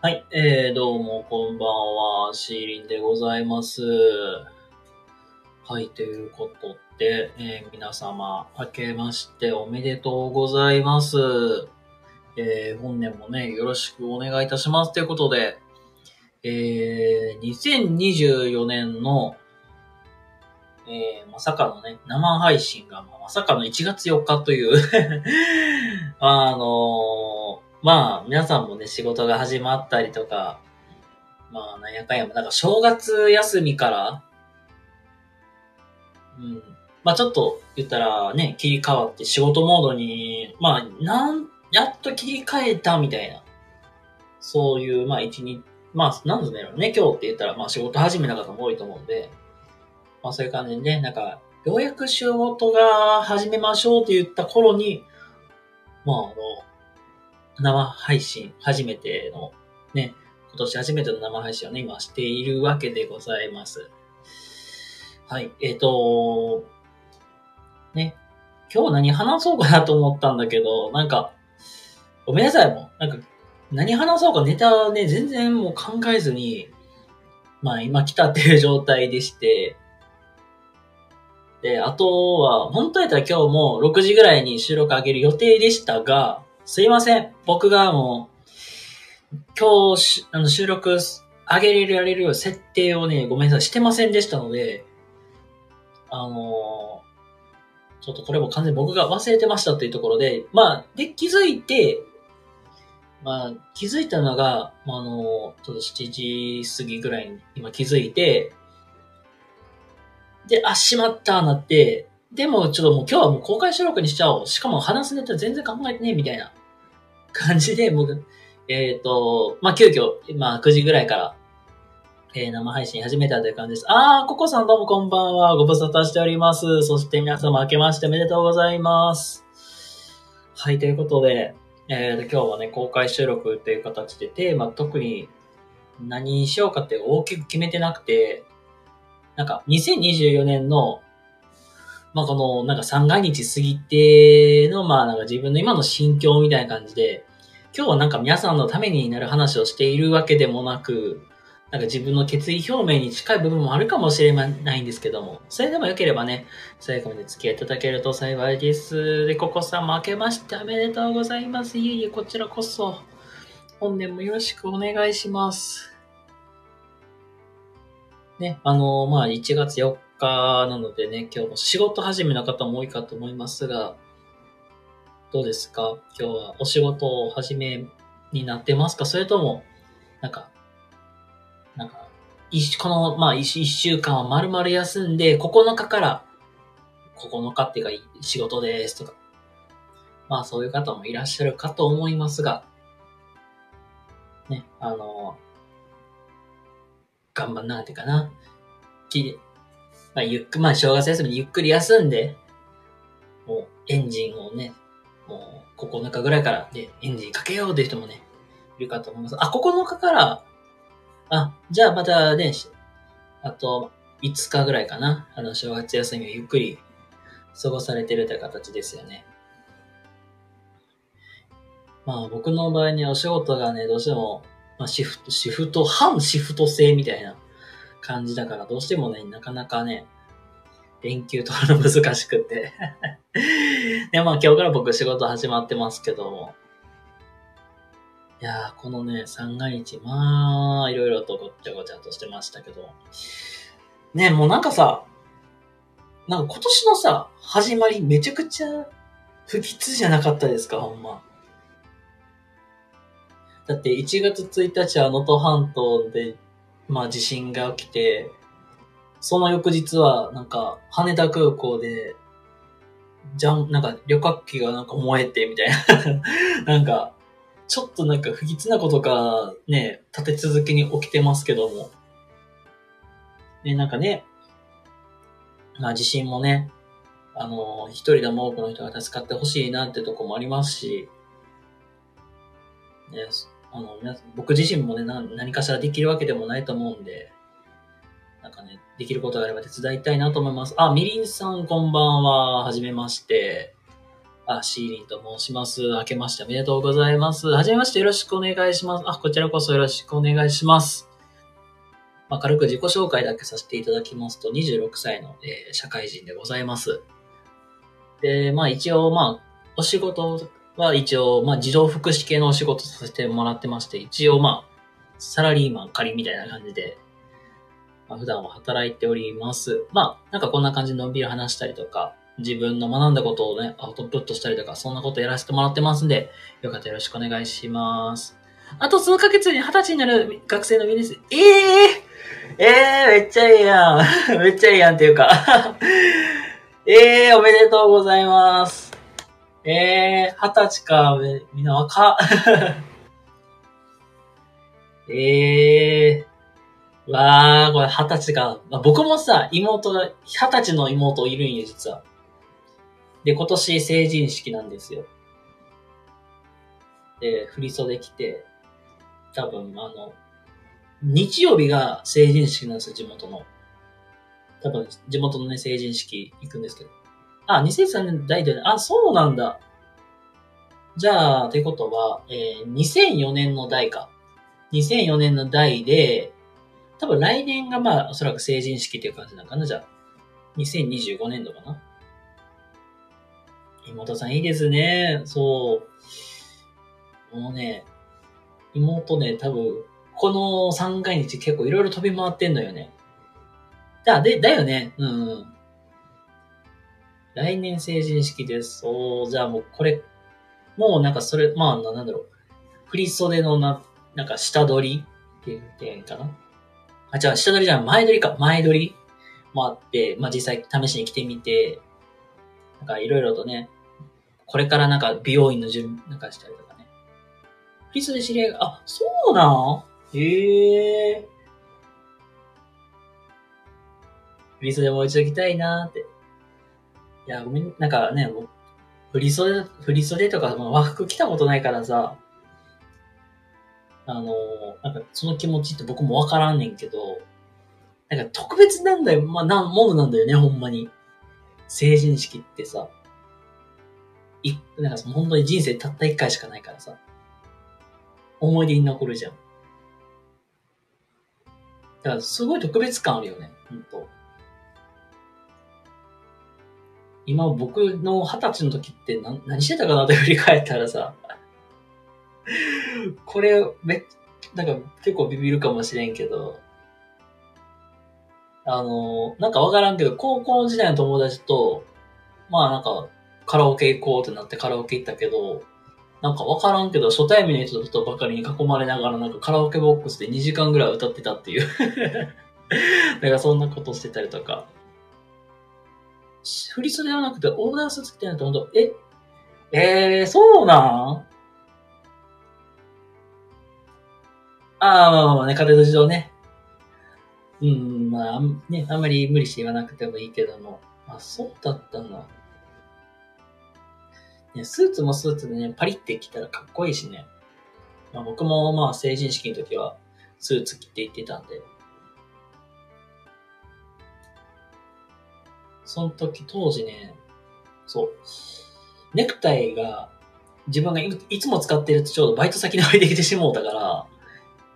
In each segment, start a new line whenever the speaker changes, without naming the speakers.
はい、えー、どうも、こんばんは、シーリンでございます。はい、ということで、えー皆様、明けましておめでとうございます。えー本年もね、よろしくお願いいたします。ということで、えー、2024年の、えーまさかのね、生配信が、まさかの1月4日という、あのーまあ、皆さんもね、仕事が始まったりとか、まあ、なんやかんやも、なんか正月休みから、うん。まあちょっと言ったらね、切り替わって仕事モードに、まあ、なん、やっと切り替えたみたいな。そういう、まあ一日、まあ、なんだろうね、今日って言ったら、まあ仕事始めた方も多いと思うんで、まあそういう感じでね、なんか、ようやく仕事が始めましょうって言った頃に、まああの、生配信、初めての、ね、今年初めての生配信をね、今しているわけでございます。はい、えっ、と、ね、今日何話そうかなと思ったんだけど、なんか、ごめんなさい、もう。なんか、何話そうかネタね、全然もう考えずに、まあ今来たっていう状態でして、で、あとは、本当やったら今日も6時ぐらいに収録上げる予定でしたが、すいません。僕がもう、今日あの収録上げられる設定をね、ごめんなさい、してませんでしたので、あのーちょっとこれも完全に僕が忘れてましたっていうところで、まあ、で、気づいて、まあ、気づいたのが、あ、あのちょっと7時過ぎぐらいに今気づいて、で、あ、しまったなって、でもちょっともう今日はもう公開収録にしちゃおう。しかも話すネタ全然考えてねえみたいな感じで、僕、えっ、と、まあ、急遽、まあ、9時ぐらいから、えー生配信始めたという感じです。あー、ココさんどうもこんばんは。ご無沙汰しております。そして皆様明けましておめでとうございます。はい、ということで、えーと、今日はね、公開収録っていう形でテーマ特に何にしようかって大きく決めてなくて、なんか2024年の、まあ、この、なんか三が日過ぎての、まあ、なんか自分の今の心境みたいな感じで、今日はなんか皆さんのためになる話をしているわけでもなく、なんか自分の決意表明に近い部分もあるかもしれないんですけども、それでもよければね、最後まで付き合いいただけると幸いです。で、ココさんも明けましておめでとうございます。いえいえ、こちらこそ、本年もよろしくお願いします。ね、あのまあ、1月4日なのでね、今日も仕事始めの方も多いかと思いますが、どうですか？今日はお仕事を始めになってますか？それとも、なんか、なんか、一この、まあ一、一週間は丸々休んで、9日から、9日っていうか、仕事ですとか。まあ、そういう方もいらっしゃるかと思いますが、ね、あの、頑張んなっていうかな。きまあ、ゆっく、まあ、正月休みにゆっくり休んで、もう、エンジンをね、もう、9日ぐらいから、で、エンジンかけようっていう人もね、いるかと思います。あ、9日から、あ、じゃあまたね、あと、5日ぐらいかな。あの、正月休みをゆっくり過ごされてるという形ですよね。まあ、僕の場合にお仕事がね、どうしても、まあ、シフト、シフト、反シフト制みたいな感じだから、どうしてもね、なかなかね、連休取るの難しくて。で、まあ今日から僕仕事始まってますけども。いやー、このね、三が日、まあ、いろいろとごちゃごちゃとしてましたけど。ね、もうなんかさ、なんか今年のさ、始まりめちゃくちゃ不吉じゃなかったですか、ほんま。だって1月1日は能登半島で、まあ地震が起きて、その翌日はなんか羽田空港で、じゃん、なんか旅客機がなんか燃えてみたいな。なんか、ちょっとなんか不吉なことがね、立て続けに起きてますけども。ね、なんかね、まあ地震もね、あの、一人でも多くの人が助かってほしいなってとこもありますし、ね、あの、僕自身もね、何何かしらできるわけでもないと思うんで、なんかね、できることがあれば手伝いたいなと思います。あ、みりんさんこんばんは。はじめまして。あ、シーリンと申します。明けましておめでとうございます。はじめましてよろしくお願いします。あ、こちらこそよろしくお願いします。まあ、軽く自己紹介だけさせていただきますと、26歳の、えー社会人でございます。で、まあ一応、まあ、お仕事は一応、まあ児童福祉系のお仕事させてもらってまして、一応まあ、サラリーマン仮みたいな感じで、まあ、普段は働いております。まあ、なんかこんな感じでのんびり話したりとか、自分の学んだことをね、アウトプットしたりとか、そんなことやらせてもらってますんで、よかったらよろしくお願いします。あと数ヶ月に二十歳になる学生の皆さん、ええー、ええー、めっちゃいいやん。めっちゃいいやんっていうか。え えー、おめでとうございます。ええ、二十歳か、みんな若っ。ええ。わー、これ二十歳か。まあ、僕もさ、妹、二十歳の妹いるんよ、実は。で、今年成人式なんですよ。で、振り袖着て、多分、あの、日曜日が成人式なんですよ、地元の。多分、地元のね、成人式行くんですけど。あ、2003年代で、あ、そうなんだ。じゃあ、ってことは、えー、2004年の代か。2004年の代で、多分来年がまあ、おそらく成人式っていう感じなのかな、じゃあ。2025年度かな。妹さんいいですね。そう。もうね、妹ね、多分、この三回日結構いろいろ飛び回ってんのよね。だ、で、だよね。うんうん。来年成人式です。そう、じゃあもうこれ、もうなんかそれ、まあ、なんだろう。振袖のな、なんか下取りって言ってんかな。あ、じゃあ下取りじゃない、前取りか。前取りもあって、まあ実際試しに着てみて、なんかいろいろとね、これからなんか美容院の準備なんかしたりとかね。振り袖知り合いが、あ、そうなん？へえ。振り袖もう一度着たいなーって。いや、ごめん、なんかね、もう振り袖、振り袖とか、和服着たことないからさ、あのなんかその気持ちって僕もわからんねんけど、なんか特別なんだよ、まあ、な、ものなんだよね、ほんまに。成人式ってさ、い、なんかその本当に人生たった一回しかないからさ、思い出に残るじゃん。だからすごい特別感あるよね、ほんと。今僕の二十歳の時って何何してたかなって振り返ったらさ、これめっなんか結構ビビるかもしれんけど、あの、なんかわからんけど、高校時代の友達と、まあなんか、カラオケ行こうってなってカラオケ行ったけど、なんかわからんけど、初対面の人とばかりに囲まれながら、なんかカラオケボックスで2時間ぐらい歌ってたっていう。なんかそんなことしてたりとか。振り袖ではなくて、オーダースーツ着てないとほんと、ええー、そうなん？ああ、まあまあね、家庭の事情ね。うん、まあ、ね、あんまり無理して言わなくてもいいけども。あ、そうだったんだ。ね、スーツもスーツでね、パリって着たらかっこいいしね。まあ、僕もまあ成人式の時はスーツ着て行ってたんで。その時、当時ね、そう。ネクタイが自分がいいつも使ってるとちょうどバイト先で置いてきてしもうたから、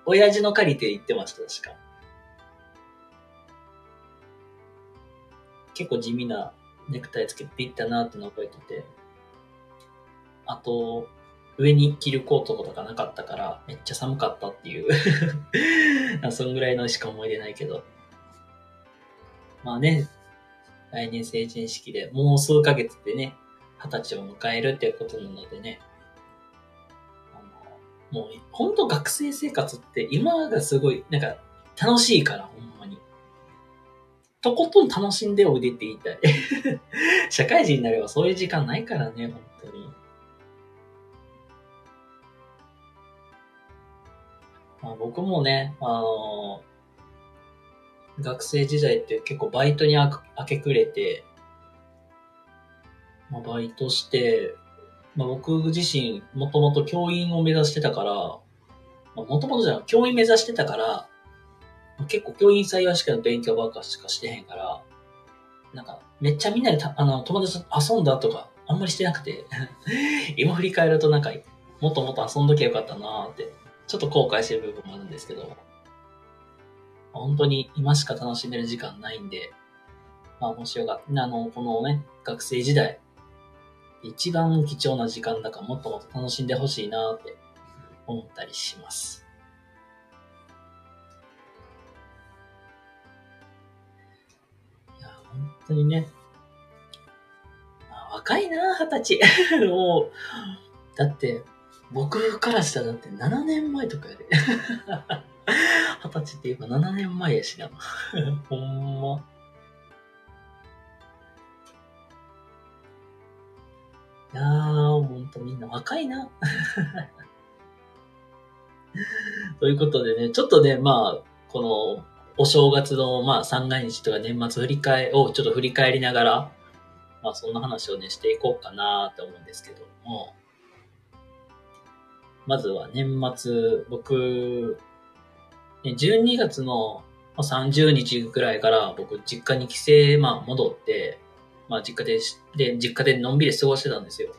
親父の借りて行ってました、確か。結構地味なネクタイつけていったなっての覚えてて。あと、上に着るコートとかなかったから、めっちゃ寒かったっていう。そんぐらいのしか思い出ないけど。まあね、来年成人式でもう数ヶ月でね、二十歳を迎えるっていうことなのでね。もう、ほんと学生生活って今がすごい、なんか楽しいから、ほんまに。とことん楽しんでおいでって言いたい。社会人になればそういう時間ないからね、本当に。まあ、僕もね、あの学生時代って結構バイトにあ明け暮れて、まあ、バイトして、まあ、僕自身もともと教員を目指してたから、もともとじゃない、教員目指してたから、結構教員採用試験の勉強ばっかしかしてへんから、なんか、めっちゃみんなでたあの友達と遊んだとか、あんまりしてなくて、今振り返るとなんか、もっともっと遊んどきゃよかったなーって、ちょっと後悔してる部分もあるんですけど、本当に今しか楽しめる時間ないんで、まあもしよかった、あの、このね、学生時代、一番貴重な時間だからもっともっと楽しんでほしいなって思ったりします。いや、本当にね、あ若いな、二十歳。もう、だって、僕からしたらだって7年前とかやで。二十歳って言えば7年前やしな。ほんま。いやー、ほんとみんな若いな。ということでね、ちょっとね、まあ、この、お正月の、まあ、三が日とか年末振り返、をちょっと振り返りながら、まあ、そんな話をね、していこうかなって思うんですけども、まずは年末、僕、12月の30日くらいから僕、実家に帰省、まあ、戻って、まあ、実家で、で、実家でのんびり過ごしてたんですよ。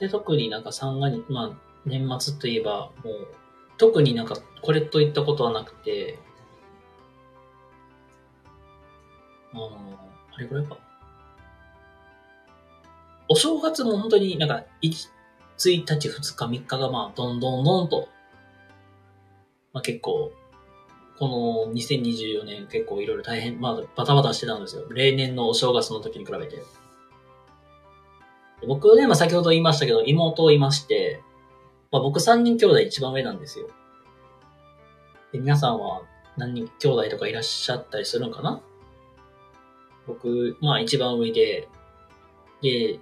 で、特になんか三が日、まあ、年末といえば、もう、特になんかこれといったことはなくて、あの、あれぐらいか。お正月も本当になんか、1, 1日、2日、3日がまあ、どんどんどんと、まあ結構、この2024年結構いろいろ大変、まあバタバタしてたんですよ。例年のお正月の時に比べて。僕ね、まあ先ほど言いましたけど、妹いまして、まあ僕3人兄弟一番上なんですよ。で、皆さんは何人兄弟とかいらっしゃったりするんかな？僕、まあ一番上で、で、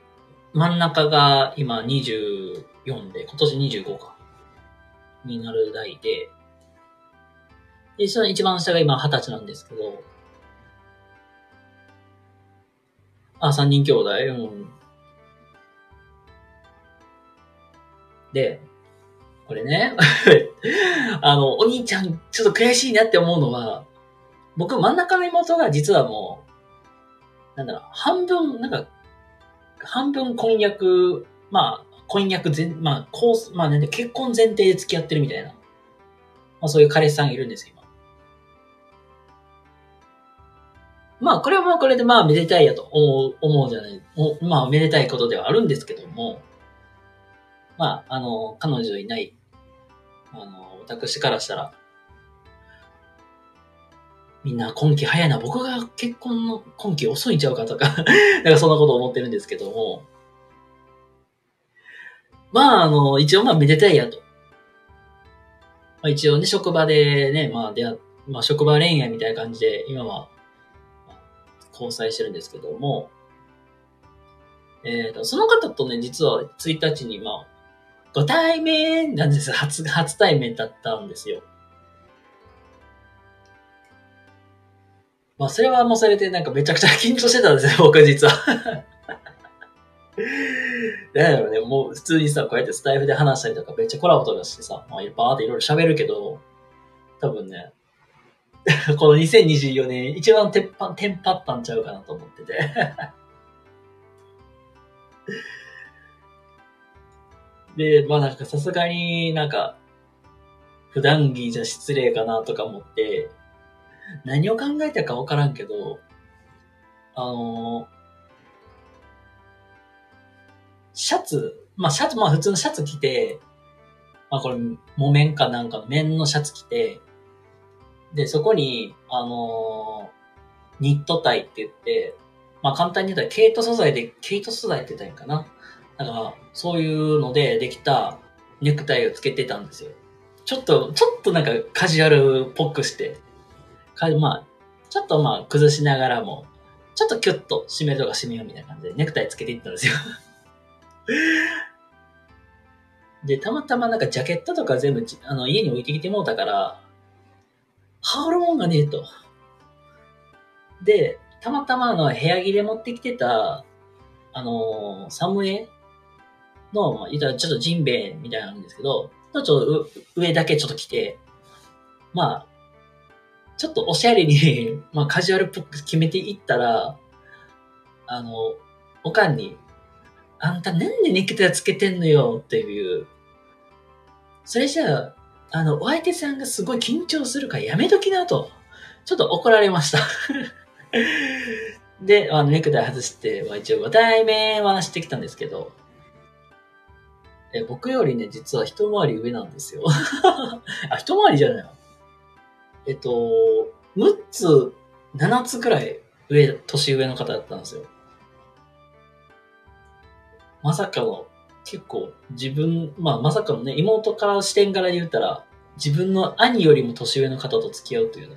真ん中が今24で、今年25か。になる代で、で、その一番下が今20歳なんですけど、あ、3人兄弟？うん。で、これね、あの、お兄ちゃん、ちょっと悔しいなって思うのは、僕真ん中の妹が実はもう、なんだろう、半分、なんか、半分婚約、まあ、婚約全、まあ、コース、まあね、結婚前提で付き合ってるみたいな。まあそういう彼氏さんいるんですよ、まあ、これはまあこれでまあめでたいやと思うじゃない、まあめでたいことではあるんですけども、まあ、あの、彼女いない、あの、私からしたら、みんな今期早いな。僕が結婚の今期遅いんちゃうかとか なんかそんなこと思ってるんですけども。まあ、あの、一応まあめでたいやと。まあ一応ね、職場でね、まあ出会まあ職場恋愛みたいな感じで、今は、交際してるんですけども、えっ、ー、と、その方とね、実は1日にまあ、ご対面なんです 初、初対面だったんですよ。まあ、それはもうされて、なんかめちゃくちゃ緊張してたんですよ、僕実は。だよね、もう普通にさ、こうやってスタイフで話したりとか、めっちゃコラボとかしてさ、まあ、バーっていろいろ喋るけど、多分ね、この2024年一番鉄板、テンパったんちゃうかなと思ってて。で、まあなんかさすがになんか、普段着じゃ失礼かなとか思って、何を考えたかわからんけど、あのシャツ、まあシャツ、まあ普通のシャツ着て、まあこれ、木綿かなんかの綿のシャツ着て、で、そこに、あのニットタイって言って、まあ簡単に言ったら毛糸素材で、毛糸素材って言ったらいいかな？なんか、そういうのでできたネクタイをつけてたんですよ。ちょっと、ちょっとなんかカジュアルっぽくして、かまあ、ちょっとまあ崩しながらも、ちょっとキュッと締めるとか締めようみたいな感じでネクタイつけていったんですよで、たまたまなんかジャケットとか全部あの家に置いてきてもうたから、羽織るもんがねえと。で、たまたまあの部屋着で持ってきてた、あのー、サムエの、まあ、言ったらちょっとジンベエみたいなのあるんですけど、ちょっと上だけちょっと着て、まあ、ちょっとおしゃれに まあカジュアルっぽく決めていったら、あの、おかんに、あんたなんでネクタイつけてんのよっていう。それじゃあ、あの、お相手さんがすごい緊張するからやめときなと、ちょっと怒られました で、あの、ネクタイ外して、まあ、一応ご対面はしてきたんですけど、え僕よりね、実は一回り上なんですよ。あ、一回りじゃないえっと、6つ、7つくらい上、年上の方だったんですよ。まさかの、結構自分、まあまさかのね、妹から視点から言ったら、自分の兄よりも年上の方と付き合うというね。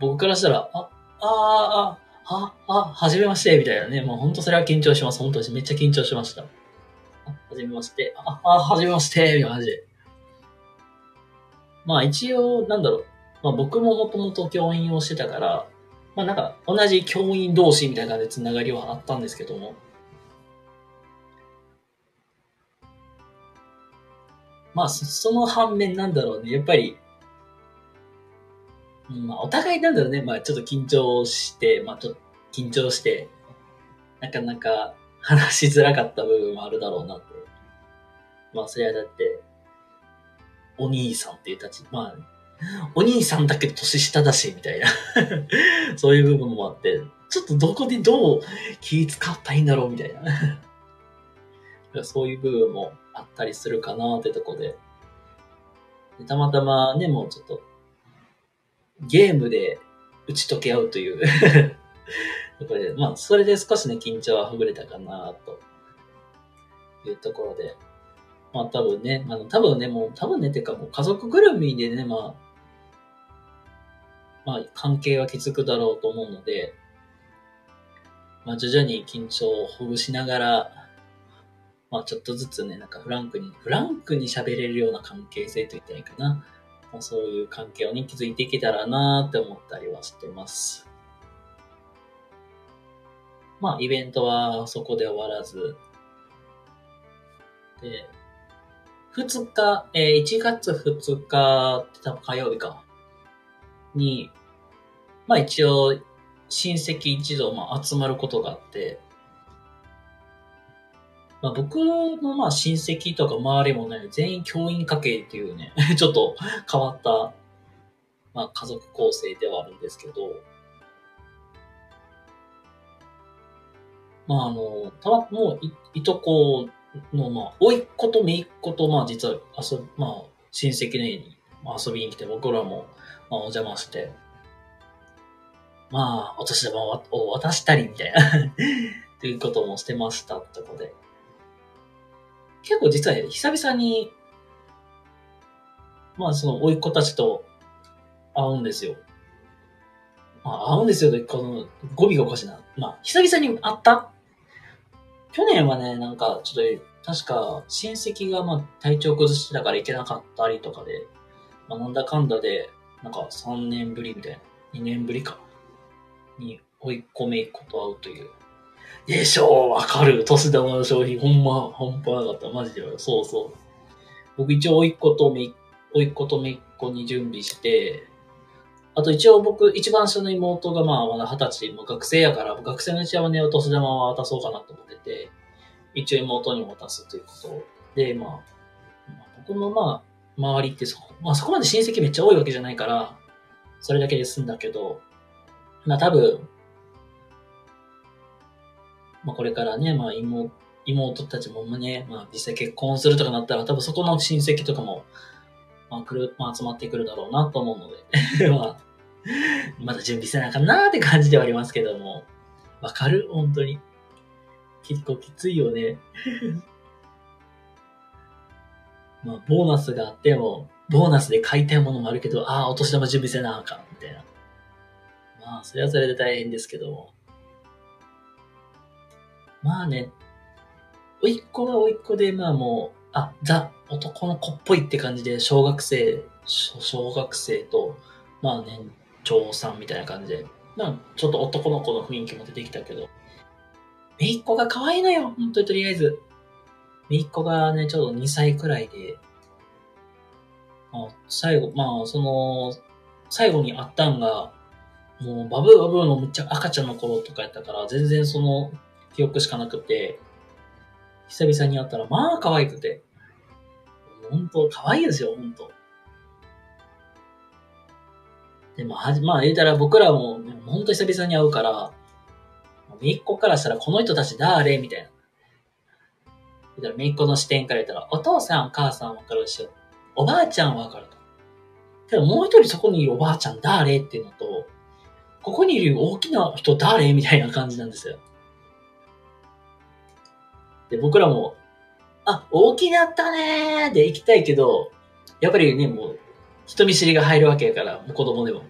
僕からしたら、あ、ああ、あ、あ、はじめまして、みたいなね。もう本当それは緊張します。本当にめっちゃ緊張しました。あ、はじめまして、あ、あ、はじめまして、みたいな感じで。まあ一応、なんだろう。まあ僕ももともと教員をしてたから、まあなんか同じ教員同士みたいな感じでつながりはあったんですけども。まあその反面なんだろうね。やっぱりまあ、お互いなんだろうね、まあ、ちょっと緊張して、まあ、ちょっと緊張して、なかなか話しづらかった部分もあるだろうなと。まあ、それはだって、お兄さんっていう立ち、まあ、お兄さんだけど年下だし、みたいな そういう部分もあって、ちょっとどこでどう気使ったらいいんだろう、みたいなそういう部分もあったりするかなってとこで。でたまたまね、もうちょっとゲームで打ち解け合うというと ころで、まあ、それで少しね、緊張はほぐれたかな、というところで、まあ多分ね、あの、多分ね、もう、多分ね、てかもう家族ぐるみでね、まあ、まあ、関係は築くだろうと思うので、まあ、徐々に緊張をほぐしながら、まあ、ちょっとずつね、なんかフランクに、フランクに喋れるような関係性と言ったらいいかな。まあ、そういう関係をね、築いていけたらなって思ったりはしてます。まあ、イベントはそこで終わらず、で、2日、えー、1月2日って多分火曜日か、に、まあ一応、親戚一同、まあ、集まることがあって、まあ、僕のまあ親戚とか周りもね、全員教員家系っていうね、ちょっと変わった、まあ、家族構成ではあるんですけど、まああの、たま、もうい、いとこの、まあ、おいっ子とめいっ子と、まあ実は遊びまあ、親戚の家に遊びに来て、僕らも、まあ、お邪魔して、まあ、お年玉を渡したりみたいな っていうこともしてましたってことで。結構実は久々に、まあその、甥っ子たちと会うんですよ。まあ、会うんですよね。この、語尾がおかしいな。まあ、久々に会った去年はね、なんか、ちょっと、確か、親戚がまあ、体調崩してたから行けなかったりとかで、まあ、なんだかんだで、なんか3年ぶりみたいな、2年ぶりか、に、追い込めいっ子と会うというでしょう、わかる。年玉の商品、ほんま、半端なかった。マジで。そうそう。僕一応、おいっ子とめ、おいっ子とめっ子に準備して、あと一応僕、一番下の妹がまあ、まだ二十歳、も学生やから、学生のうちはね、お年玉は渡そうかなと思ってて、一応妹にも渡すということで、まあ、僕のまあ、周りってそ、まあそこまで親戚めっちゃ多いわけじゃないから、それだけで済んだけど、まあ多分、まあ、これからね、まあ妹、妹たちもね、まあ実際結婚するとかなったら、多分そこの親戚とかも、まあ来る、まあ集まってくるだろうなと思うので まあ、まだ準備せなあかんなーって感じではありますけども、わかる？本当に。結構きついよね まあ、ボーナスがあっても、ボーナスで買いたいものもあるけど、ああ、お年玉準備せなあかん、みたいな。まあ、それはそれで大変ですけども。まあね、おいっ子はおいっ子で、まあもう、あ、ザ、男の子っぽいって感じで、小学生、小学生と、まあ年長さんみたいな感じで、まあちょっと男の子の雰囲気も出てきたけど、めいっ子が可愛いのよ、本当にとりあえず。めいっ子がね、ちょうど2歳くらいで、まあ、最後、まあその、最後に会ったんが、もうバブーバブーのむっちゃ赤ちゃんの頃とかやったから、全然その記憶しかなくて、久々に会ったら、まあ可愛くて。本当可愛いですよ、本当でも、はじ、まあ言うたら僕らも、本当久々に会うから、めいっ子からしたら、この人たち誰？みたいな。言ったら、めいっ子の視点から言ったら、お父さん、お母さんわかるでしょ、おばあちゃんわかると。けど、もう一人そこにいるおばあちゃん誰？っていうのと、ここにいる大きな人誰？みたいな感じなんですよ。で、僕らも、あ、大きなったねーで行きたいけど、やっぱりね、もう、人見知りが入るわけやから、もう子供でも。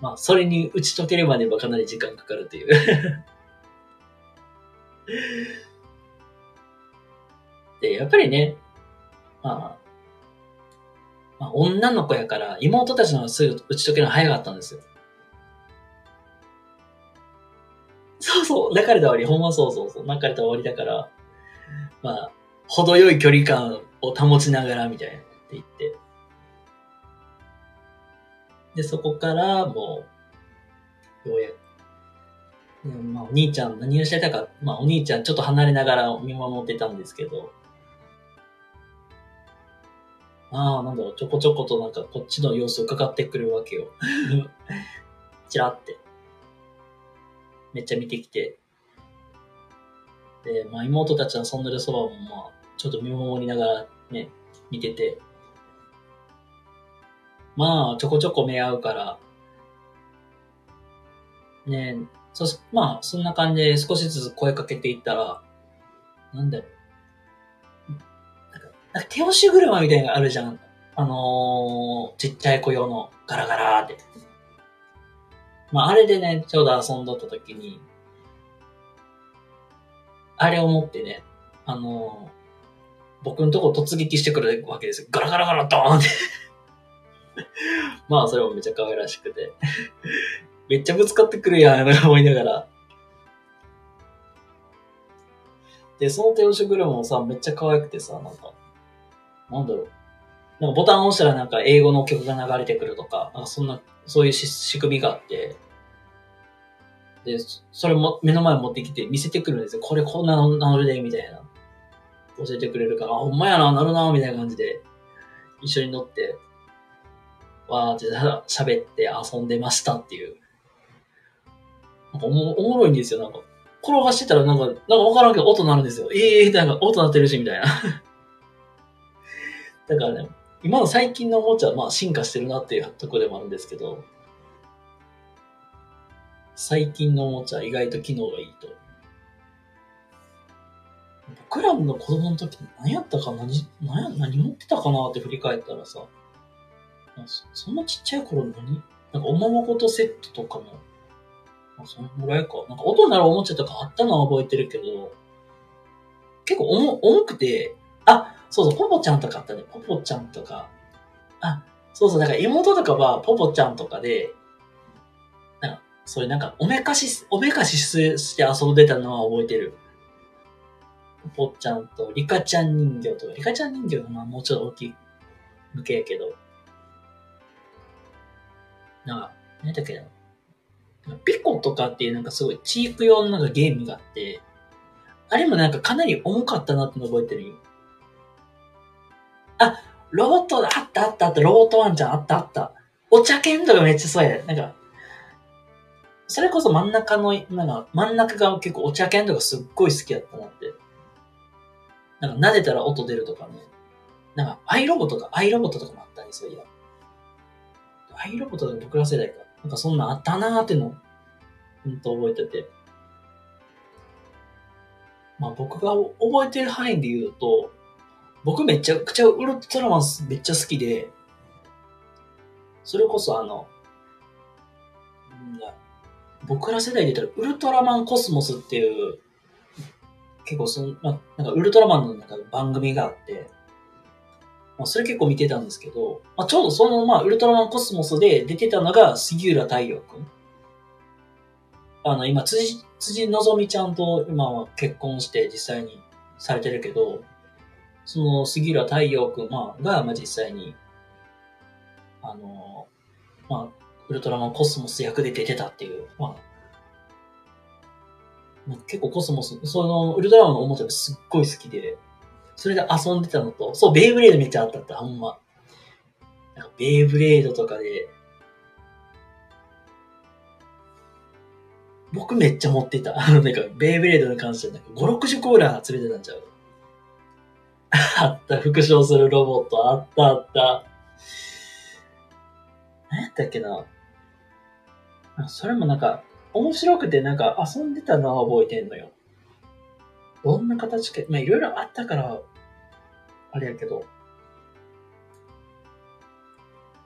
まあ、それに打ち解けるまではかなり時間かかるっていう で、やっぱりね、まあ、まあ、女の子やから、妹たちのすぐ打ち解けるの早かったんですよ。そうそう、泣かれた終わり、ほんまそうそうそう、泣かれた終わりだから、まあ、程よい距離感を保ちながら、みたいなって言って。で、そこからもう、ようやく、まあ、お兄ちゃん何をしてたか、まあ、お兄ちゃんちょっと離れながら見守ってたんですけど、ああ、なんだろう、ちょこちょことなんかこっちの様子を伺ってくるわけよ。チラって。めっちゃ見てきて。で、まあ妹たちの遊んでるそばもまあ、ちょっと見守りながらね、見てて。まあ、ちょこちょこ目合うから、ねそ、まあ、そんな感じで少しずつ声かけていったら、なんだろう。なんか、なんか手押し車みたいなのがあるじゃん。あのー、ちっちゃい子用のガラガラって。まあ、あれでね、ちょうど遊んどった時に、あれを持ってね、あのー、僕のとこ突撃してくるわけですよ。ガラガラガラドーンって まあ、それもめっちゃ可愛らしくて めっちゃぶつかってくるやん、思いながら。で、その手押し車もさ、めっちゃ可愛くてさ、なんか、なんだろう。なんかボタンを押したらなんか英語の曲が流れてくるとか、なんかそんな、そういう仕組みがあって、で、それも目の前持ってきて見せてくるんですよ。これこんなのなるで、みたいな。教えてくれるから、あ、ほんまやな、なるな、みたいな感じで、一緒に乗って、わーって喋って遊んでましたっていう。なんかおもおもろいんですよ、なんか。転がしてたらなんか、なんかわからんけど音鳴るんですよ。ええー、なんか音鳴ってるし、みたいな。だからね、今の最近のおもちゃはまあ進化してるなっていうとこでもあるんですけど、最近のおもちゃ意外と機能がいいと。僕らの子供の時何やったか何、何何持ってたかなって振り返ったらさ、そんなちっちゃい頃何？なんかおままごとセットとかも、まあそのぐらいか。なんか音ならおもちゃとかあったのは覚えてるけど、結構重重くて、あ、そうそう、ポポちゃんとかあったね。ポポちゃんとか。あ、そうそう、だから妹とかはポポちゃんとかで、それなんか、おめかし、おめかしして遊んでたのは覚えてる。ポポちゃんとリカちゃん人形とか、リカちゃん人形がまあもうちょっと大きい向けやけど、なんか、何だっけな。ピコとかっていうなんかすごいチーク用のなんかゲームがあって、あれもなんかかなり重かったなっての覚えてるよ。あ、ロボットあったあったあった、ロボットワンちゃんあったあった。お茶犬とかめっちゃそうや。なんか、それこそ真ん中の、なんか真ん中が結構お茶犬とかすっごい好きだったなって。なんか撫でたら音出るとかね。なんかアイロボとか、アイロボットとかもあったね、そういや。アイロボットで僕ら世代か。なんかそんなあったなーっての、ほんと覚えてて。まあ僕が覚えてる範囲で言うと、僕めちゃくちゃウルトラマンめっちゃ好きで、それこそあの、僕ら世代で言ったらウルトラマンコスモスっていう、結構その、まあ、なんかウルトラマンのなんか番組があって、まあ、それ結構見てたんですけど、まあ、ちょうどその、まあ、ウルトラマンコスモスで出てたのが杉浦太陽くん。あの、今、辻、辻のぞみちゃんと今は結婚して実際にされてるけど、その杉浦太陽くん、まあ、が、まあ、実際に、あの、まあ、ウルトラマンコスモス役で出てたっていう。まあ、結構コスモス、そのウルトラマンのおもちゃがすっごい好きで、それで遊んでたのと、そう、ベイブレードめっちゃあったって、ほんま。なんかベイブレードとかで、僕めっちゃ持ってた。あの、なんか、ベイブレードに関しては、なんか、5、60個ぐらい集めてたんちゃう あった、復唱するロボット、あったあった。何やったっけなそれもなんか、面白くてなんか遊んでたのは覚えてんのよ。どんな形か、まあいろいろあったから、あれやけど。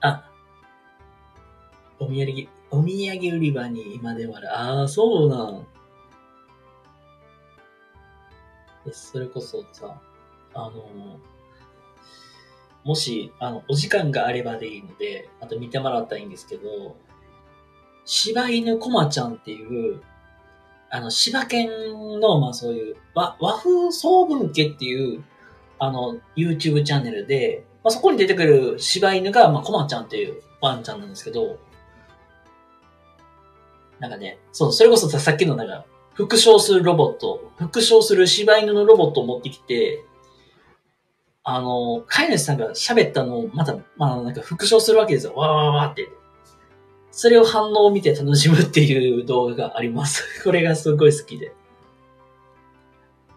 あ、お土産、お土産売り場に今でもある。ああ、そうなん。それこそさ、あのもし、あの、お時間があればでいいので、あと見てもらったらいいんですけど、柴犬コマちゃんっていう、あの、柴犬の、まあそういう、和、和風総文家っていう、あの、YouTube チャンネルで、まあそこに出てくる柴犬が、まあコマちゃんっていうワンちゃんなんですけど、なんかね、そう、それこそさっきのなんか、復唱するロボット、復唱する柴犬のロボットを持ってきて、あの、飼い主さんが喋ったのをまた、まあなんか復唱するわけですよ。わーわーわーって。それを反応を見て楽しむっていう動画があります。これがすごい好きで。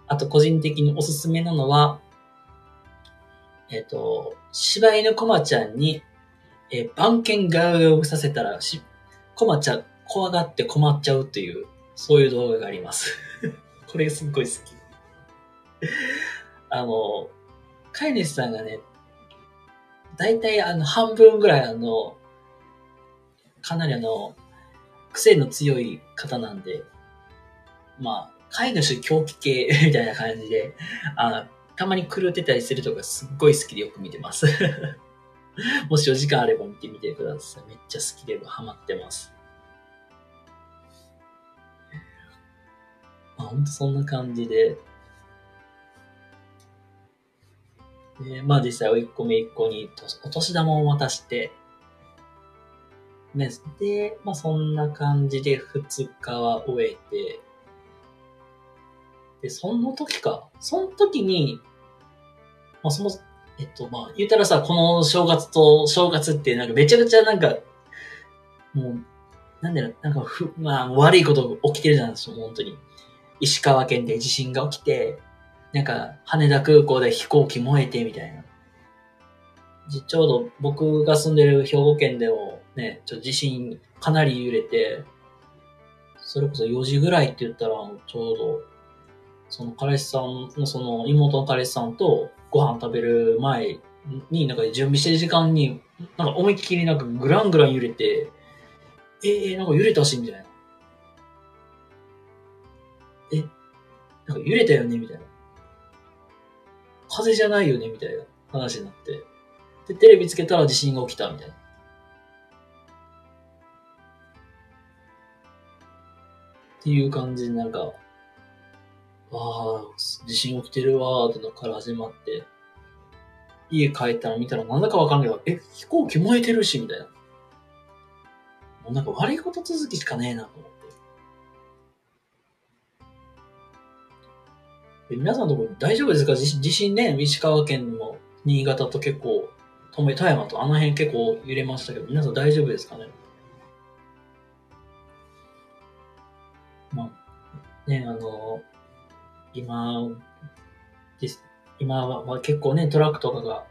あと個人的におすすめなのは、えっ、ー、と、柴犬コマちゃんに、えー、番犬ガウガウさせたら、し、コマちゃん、怖がって困っちゃうっていう、そういう動画があります。これすっごい好き。あの、飼い主さんがね、だいたいあの半分ぐらいあの、かなりあの、癖の強い方なんで、まあ、飼い主狂気系 みたいな感じで、あたまに狂ってたりするとかすっごい好きでよく見てます。もしお時間あれば見てみてください。めっちゃ好きでハマってます。まあ、ほんとそんな感じで、で、まあ実際、おいっ子めいっ子にお年玉を渡して、ね、で、まあそんな感じで2日は終えて、で、その時か。その時に、まあその、えっと、まあ言ったらさ、この正月と正月ってなんかめちゃくちゃなんか、もう、なんだろう、なんかふ、まあ悪いこと起きてるじゃないですか、本当に。石川県で地震が起きて、なんか、羽田空港で飛行機燃えてみたいな。ちょうど僕が住んでる兵庫県でもね、ちょ地震かなり揺れて、それこそ4時ぐらいって言ったら、ちょうど、その彼氏さんのその妹の彼氏さんとご飯食べる前に、なんか準備してる時間に、なんか思いっきりなんかグラングラン揺れて、えー、なんか揺れたし、みたいな。え、なんか揺れたよねみたいな。風じゃないよねみたいな話になって。で、テレビつけたら地震が起きたみたいな。っていう感じでなんか、ああ、地震起きてるわーってのから始まって、家帰ったら見たらなんだかわかんないけど、え、飛行機燃えてるし、みたいな。もうなんか悪いこと続きしかねえなと思って。え皆さんのところ大丈夫ですか？地震ね、石川県の新潟と結構、富山とあの辺結構揺れましたけど、皆さん大丈夫ですかね？ね、あの、今、今は結構ね、トラックとかが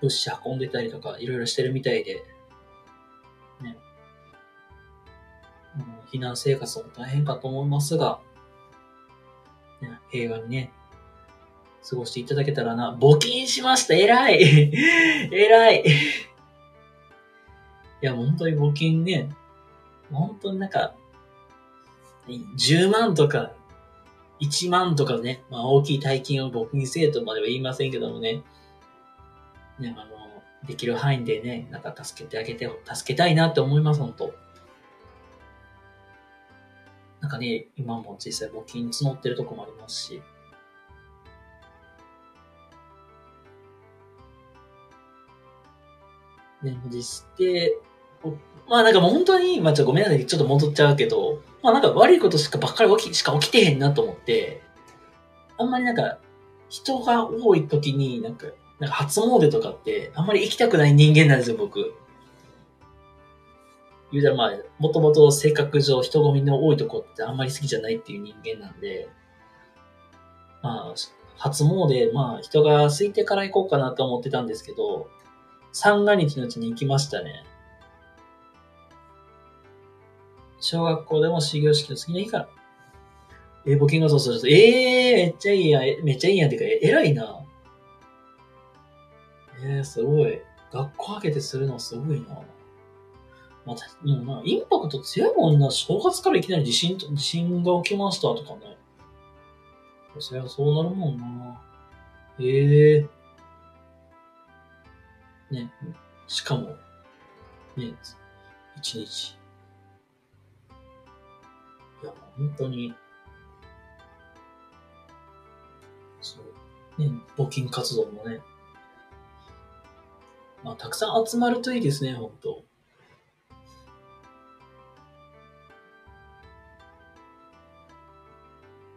物資運んでたりとか、いろいろしてるみたいで、ね、避難生活も大変かと思いますが、ね平和にね、過ごしていただけたらな。募金しました。偉い。偉い。いや、本当に募金ね、本当になんか、10万とか、1万とかね、まあ大きい大金を募金せえとまでは言いませんけどもね、ね、あの、できる範囲でね、なんか助けてあげて、助けたいなって思います、本当。なんかね、今も実際募金募ってるとこもありますし、ね、実して、まあなんかもう本当に、まあちょっとごめんなさい、ちょっと戻っちゃうけど、まあなんか悪いことしかばっかり起き、しか起きてへんなと思って、あんまりなんか、人が多い時になんか、なんか初詣とかって、あんまり行きたくない人間なんですよ、僕。言うたらまあ、もともと性格上人混みの多いとこってあんまり好きじゃないっていう人間なんで、まあ、初詣、まあ人が空いてから行こうかなと思ってたんですけど、三が日のうちに行きましたね。小学校でも始業式の次の日から。え募金がそうする、ええー、めっちゃいいやん、めっちゃいいやんてか、え偉いな。えー、すごい。学校開けてするのすごいな。また、もうな、インパクト強いもんな。正月からいきなり地震と、地震が起きましたとかね。そりゃそうなるもんな。ええー。ね、しかも、ね、一日。本当に、そう、ね、募金活動もね、まあ、たくさん集まるといいですね、本当。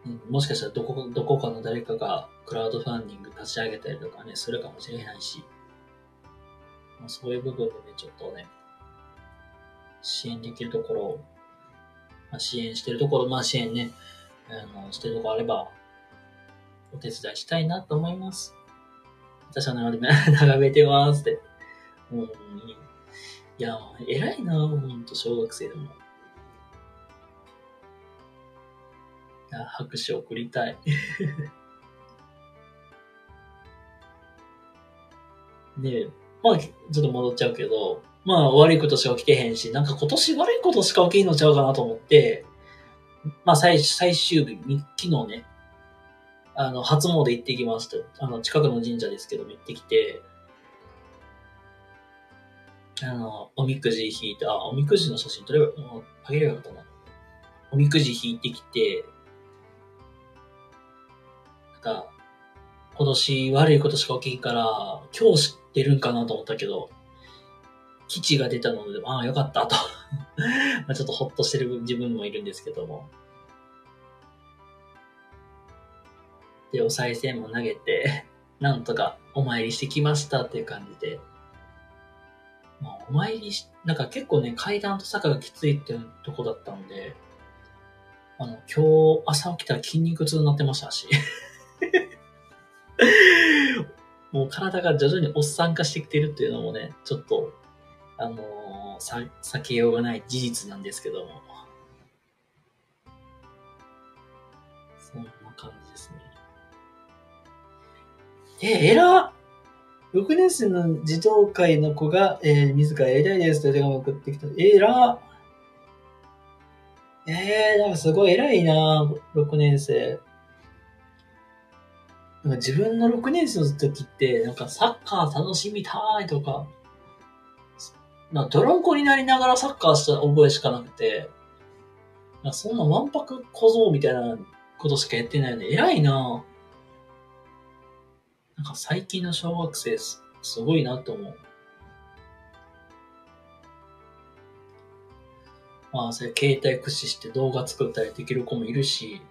うんもしかしたらどこどこかの誰かがクラウドファンディング立ち上げたりとかね、するかもしれないし、まあ、そういう部分でね、ちょっとね、支援できるところを、まあ、支援してるところ、まあ支援ね、あの、してるところあれば、お手伝いしたいなと思います。私は眺め 眺めてますって。もう、いや、偉いな、ほんと、小学生でも。いや拍手送りたい。で、まあ、ちょっと戻っちゃうけど、まあ、悪いことしか起きてへんし、なんか今年悪いことしか起きんのちゃうかなと思って、まあ、最最終日、昨日ね、あの、初詣行ってきました。あの、近くの神社ですけど行ってきて、あの、おみくじ引いて、あ、おみくじの写真撮れば、あげればよかったな。おみくじ引いてきて、なんか、今年悪いことしか起きんから、今日知ってるんかなと思ったけど、基地が出たので、ああ、よかったと。まちょっとほっとしてる自分もいるんですけども。で、お賽銭も投げて、なんとかお参りしてきましたっていう感じで。まあ、お参りし、なんか結構ね、階段と坂がきついっていうとこだったんで、あの、今日朝起きたら筋肉痛になってましたし。もう体が徐々におっさん化してきてるっていうのもね、ちょっと、あのーさ、避けようがない事実なんですけども。そんな感じですね。え、えら !6 年生の児童会の子が、えー自らやりたいですと手紙を送ってきた。えらえー、なんかすごい偉いな6年生。なんか自分の6年生の時って、なんかサッカー楽しみたいとか、なんか泥んこになりながらサッカーした覚えしかなくて、なんそんなわんぱく小僧みたいなことしかやってないので、偉いななんか最近の小学生すすごいなと思う。まあ、それ携帯駆使して動画作ったりできる子もいるし、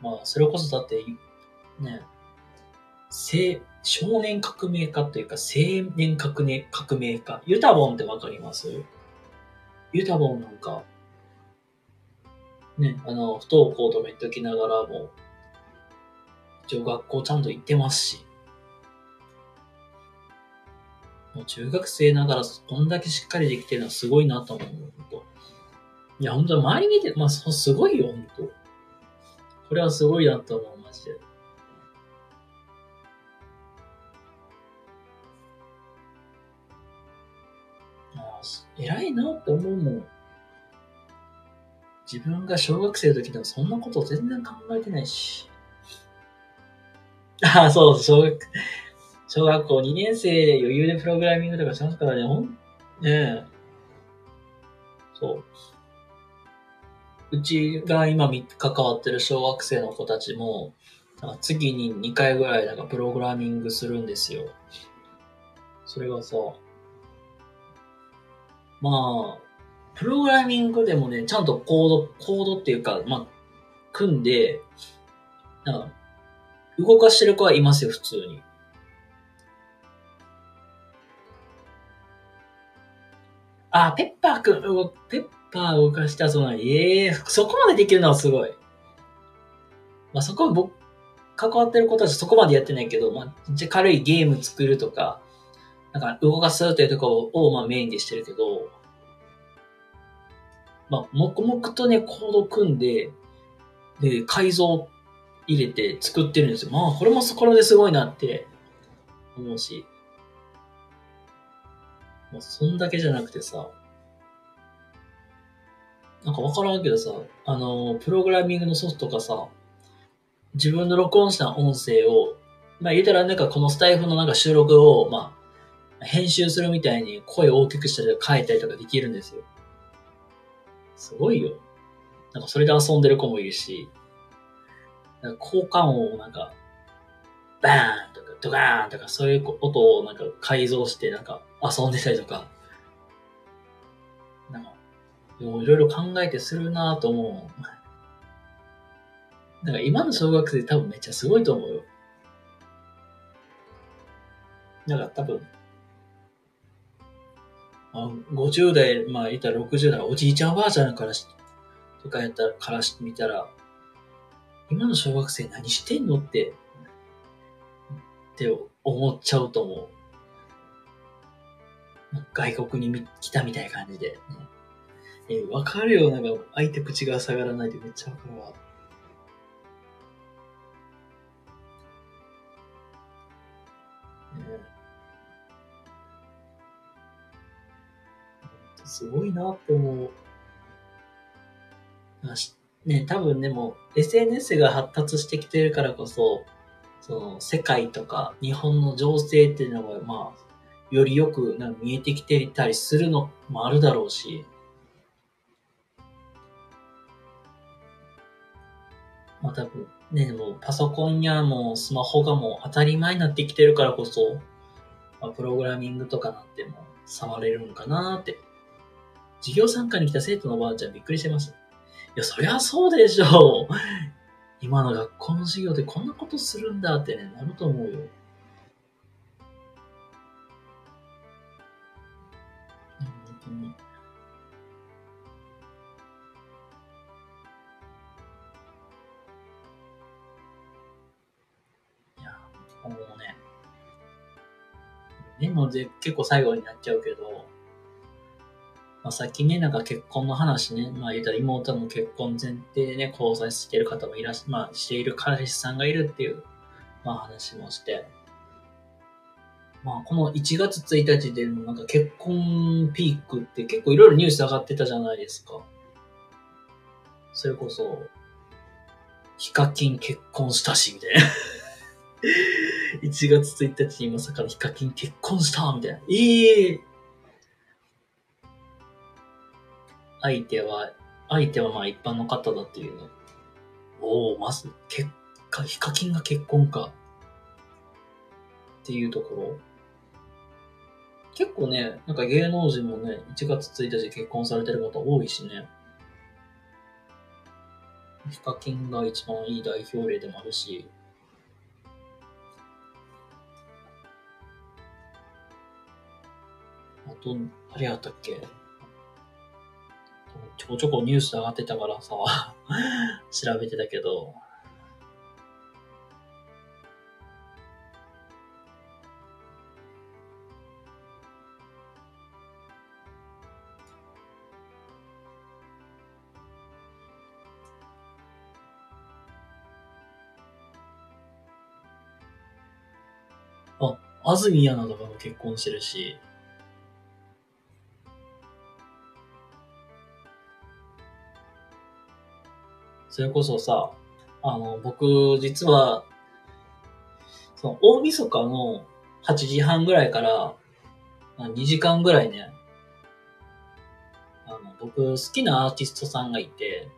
まあ、それこそだって、ね、青少年革命家というか青年革命革命家。ユタボンってわかります？ユタボンなんか、ね、あの、不登校とか言っておきながらも、一応学校ちゃんと行ってますし、もう中学生ながらこんだけしっかりできてるのはすごいなと思う。本当いや、本当周り見て、まあ、すごいよ、本当これはすごいなと思う、マジで。偉いなって思うもん。自分が小学生の時でもそんなこと全然考えてないし。ああ、そう、小学、小学校2年生で余裕でプログラミングとかしますからね、ほん、ねえ。そう。うちが今関わってる小学生の子たちも、なんか月に2回ぐらいなんかプログラミングするんですよ。それがさ、まあ、プログラミングでもね、ちゃんとコード、コードっていうか、まあ、組んで、なんか、動かしてる子はいますよ、普通に。あ、ペッパーくん、ペッパー動かしたそうなんええー、そこまでできるのはすごい。まあ、そこは僕、関わってることはそこまでやってないけど、まあ、じゃ軽いゲーム作るとか、なんか動かすというところを、まあ、メインでしてるけど、まあ、黙々とね、コード組んで、で、改造入れて作ってるんですよ。まあ、これもそこらですごいなって思うし。もうそんだけじゃなくてさ、なんかわからんけどさ、あの、プログラミングのソフトとかさ、自分の録音した音声を、まあ言うたらなんかこのスタイフのなんか収録を、まあ、編集するみたいに声を大きくしたりとか変えたりとかできるんですよ。すごいよ。なんかそれで遊んでる子もいるし、なんか効果音をなんか、バーンとかドカーンとかそういう音をなんか改造してなんか遊んでたりとか、なんか、いろいろ考えてするなぁと思う。だか今の小学生多分めっちゃすごいと思うよ。だか多分、50代、まあ言ったら60代、おじいちゃんおばあちゃんからし、とかやったら、からしてみたら、今の小学生何してんのって、って思っちゃうと思う。外国に来たみたいな感じで、ね。えわかるよ。なんか、相手口が下がらないでめっちゃわかるわ。すごいなって思う。ね、多分でも SNS が発達してきてるからこそ、その世界とか日本の情勢っていうのが、まあ、よりよくなんか見えてきてたりするのもあるだろうし、まあ多分ね、もうパソコンやもうスマホがもう当たり前になってきてるからこそ、まあ、プログラミングとかなっても触れるのかなって。授業参加に来た生徒のおばあちゃんびっくりしてました。いや、そりゃそうでしょう。今の学校の授業でこんなことするんだってね、なると思うよ。いや、もうね。でもで結構最後になっちゃうけど、まあ、さっきね、なんか結婚の話ね、まあ言ったら妹の結婚前提でね、交際してる方もいらっしゃ、まあしている彼氏さんがいるっていう、まあ話もして、まあこの1月1日でのなんか結婚ピークって結構いろいろニュース上がってたじゃないですか。それこそ、ヒカキン結婚したし、みたいな。1月1日にまさかのヒカキン結婚したみたいな。ええー相手は、相手はまあ一般の方だっていうね。おお、まず、結果、ヒカキンが結婚か。っていうところ。結構ね、なんか芸能人もね、1月1日結婚されてる方多いしね。ヒカキンが一番いい代表例でもあるし。あと、あれやったっけ？ちょこちょこニュース上がってたからさ、調べてたけど、あ、安住アナとかも結婚してるし、それこそさ、あの、僕、実は、その、大晦日の8時半ぐらいから、2時間ぐらいね、あの、僕、好きなアーティストさんがいて、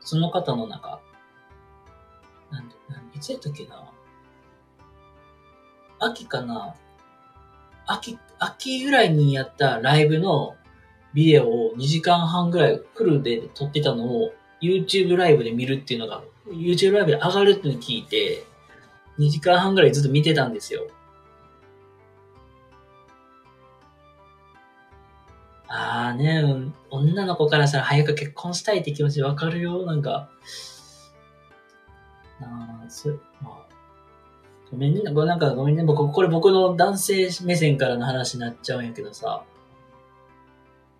その方の中、なんなん、いつやったっけな秋かな秋、秋ぐらいにやったライブのビデオを2時間半ぐらいフルで撮ってたのを YouTube ライブで見るっていうのが、YouTube ライブで上がるって聞いて、2時間半ぐらいずっと見てたんですよ。ああね、女の子からしたら早く結婚したいって気持ちわかるよ、なんか。ああ、そまあ、ごめんね、なんかごめんね、僕、これ僕の男性目線からの話になっちゃうんやけどさ。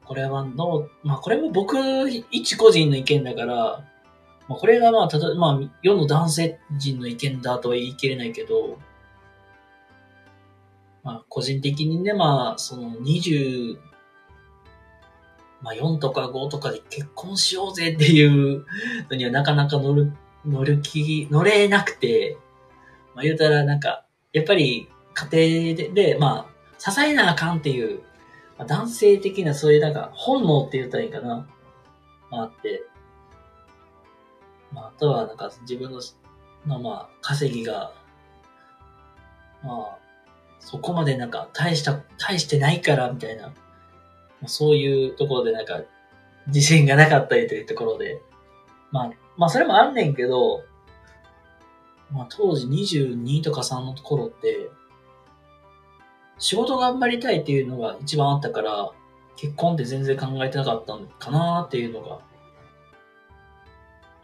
これはどう、まあこれも僕一個人の意見だから、まあこれがまあ、たとまあ世の男性人の意見だとは言い切れないけど、まあ個人的にね、まあその20、まあ4とか5とかで結婚しようぜっていうのにはなかなか乗る、乗る気、乗れなくて、まあ言うたらなんか、やっぱり家庭で、でまあ支えなあかんっていう、男性的なそういうなんか本能って言ったらいいかな。まあ、あって。まあ、あとはなんか自分の、のまあ、稼ぎが、まあ、そこまでなんか大した、大してないからみたいな、そういうところでなんか自信がなかったりというところで、まあ、まあそれもあんねんけど、まあ当時22とか3の頃って、仕事頑張りたいっていうのが一番あったから、結婚って全然考えてなかったのかなっていうのが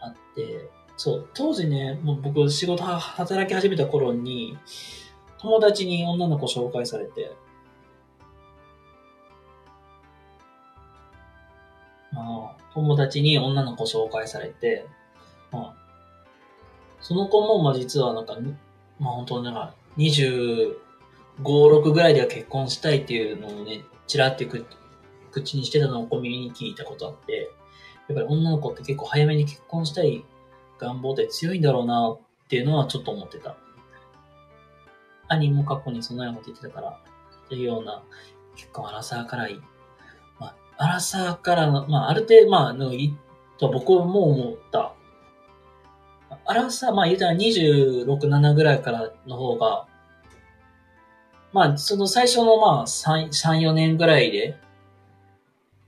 あって、そう、当時ね、もう僕仕事働き始めた頃に、友達に女の子紹介されて、まあ、友達に女の子紹介されて、まあ、その子も、まあ実はなんか、まあ本当なんか、20、5、6ぐらいでは結婚したいっていうのをね、ちらってく口にしてたのを小耳に聞いたことあって、やっぱり女の子って結構早めに結婚したい願望って強いんだろうなっていうのはちょっと思ってた。兄も過去にそのようなこと言ってたから、っていうような、結構アラサーからいい、まあ、アラサーからの、まあ、ある程度、まあ、のいと僕も思った。アラサー、まあ言うたら26、7ぐらいからの方が、まあ、その最初のまあ3、3、4年ぐらいで、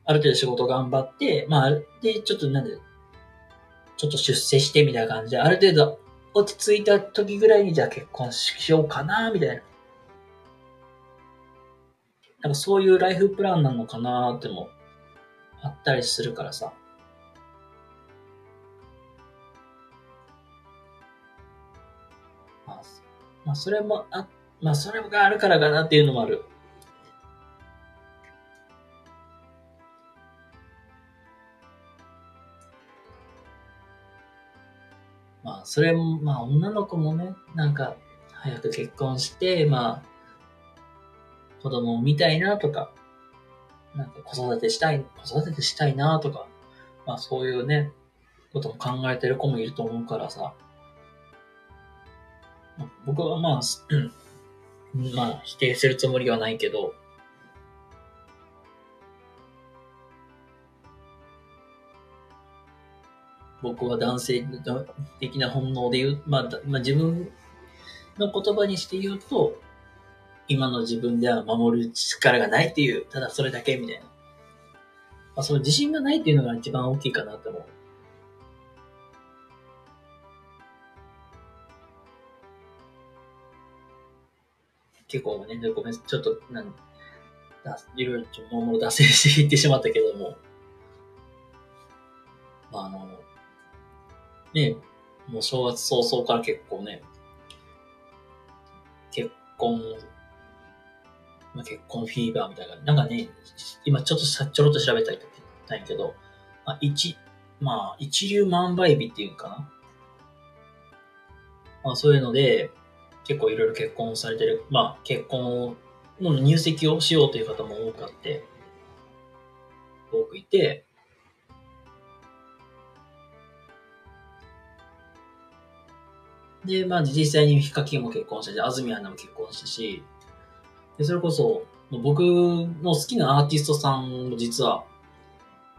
ある程度仕事頑張って、まあ、で、ちょっとなんで、ちょっと出世してみたいな感じで、ある程度落ち着いた時ぐらいにじゃあ結婚しようかな、みたいな。なんかそういうライフプランなのかなってもあったりするからさ。まあ、それもあっまあ、それがあるからかなっていうのもある。まあ、それも、まあ、女の子もね、なんか、早く結婚して、まあ、子供を見たいなとか、なんか子育てしたい、子育てしたいなとか、まあそういうね、ことも考えてる子もいると思うからさ。僕はまあ、まあ、否定するつもりはないけど、僕は男性的な本能で言う、まあ、まあ、自分の言葉にして言うと、今の自分では守る力がないっていう、ただそれだけみたいな。まあ、その自信がないっていうのが一番大きいかなと思う。結構ね、ごめん、ちょっと、なんだいろいろちょっともう脱線していってしまったけども、まあ、あの、ね、もう正月早々から結構ね、結婚、まあ、結婚フィーバーみたいな、なんかね、今ちょっとさ、ちょろっと調べたいとたんやけど、まあ、一、まあ、一流万倍日っていうかな。まあ、そういうので、結構いろいろ結婚されてる、まあ結婚の入籍をしようという方も多くあって、多くいて、で、まあ実際にヒカキンも結婚したし、安住アナも結婚したし、で、それこそ、僕の好きなアーティストさんも実は、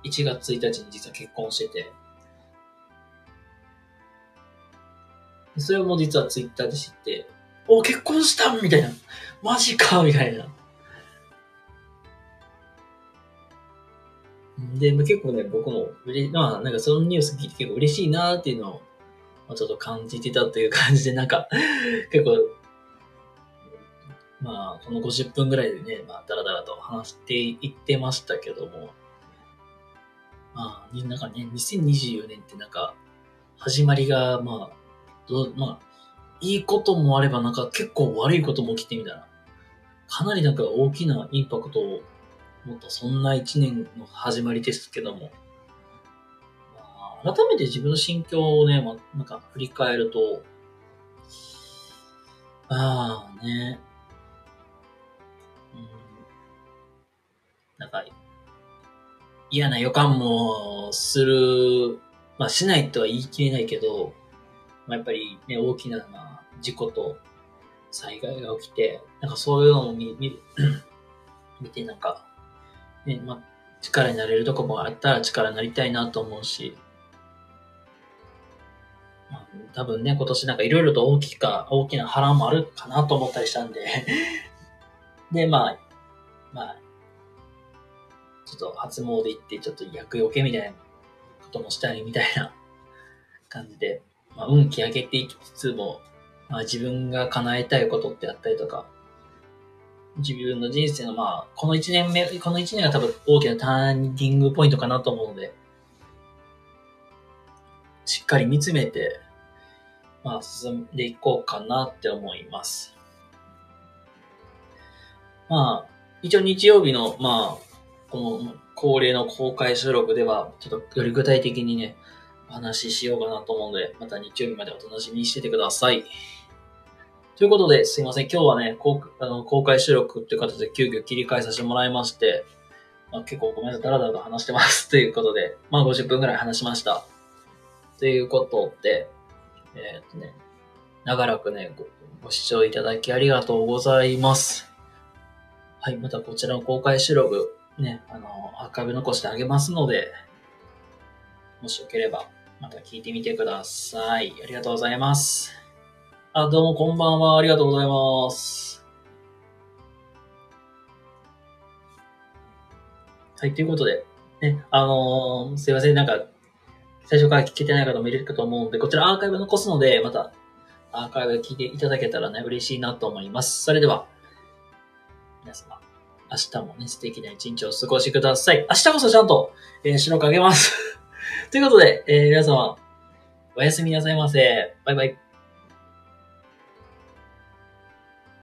1月1日に実は結婚してて、それも実はツイッターで知って、お、結婚したみたいな。マジかみたいな。で、結構ね、僕も、まあ、なんかそのニュース聞いて結構嬉しいなっていうのを、まあ、ちょっと感じてたという感じで、なんか、結構、まあ、この50分ぐらいでね、まあ、だらだらと話していってましたけども、まあ、なんかね、2024年ってなんか、始まりが、まあ、どまあ、いいこともあれば、なんか結構悪いことも起きてみたら、かなりなんか大きなインパクトを持ったそんな一年の始まりですけども、まあ、改めて自分の心境をね、ま、なんか振り返ると、ああね、うん、なんか、嫌な予感もする、まあしないとは言い切れないけど、まあ、やっぱりね、大きな、事故と災害が起きて、なんかそういうのを見見 見て、なんか、ね、まあ、力になれるとこもあったら力になりたいなと思うし、まあ、多分ね、今年なんかいろいろと大きか、大きな波乱もあるかなと思ったりしたんで。で、まあ、まあ、ちょっと初詣行って、ちょっと厄除けみたいなこともしたいみたいな感じで、まあ、運気上げていきつつも、まあ、自分が叶えたいことってあったりとか、自分の人生のまあ、この一年目、この一年が多分大きなターニングポイントかなと思うので、しっかり見つめて、まあ、進んでいこうかなって思います。まあ、一応日曜日の、まあ、この恒例の公開収録では、ちょっとより具体的にね、話ししようかなと思うので、また日曜日までお楽しみにしててください。ということで、すいません。今日はね、公あの公開収録っていう形で急遽切り替えさせてもらいまして、まあ、結構ごめんなさい。だらだらと話してますということで、まあ50分くらい話しました。ということで、えー、っとね、長らくねご、ご視聴いただきありがとうございます。はい、またこちらの公開収録、ね、あの、アーカイブ残してあげますので、もしよければ、また聞いてみてください。ありがとうございます。あ、どうもこんばんは。ありがとうございます。はい、ということで、ね、あのー、すいません、なんか、最初から聞けてない方もいるかと思うので、こちらアーカイブ残すので、また、アーカイブ聞いていただけたらね、嬉しいなと思います。それでは、皆様、明日もね、素敵な一日をお過ごしください。明日こそちゃんと、えー、白くあげます。ということで、えー、皆様、おやすみなさいませ。バイバイ。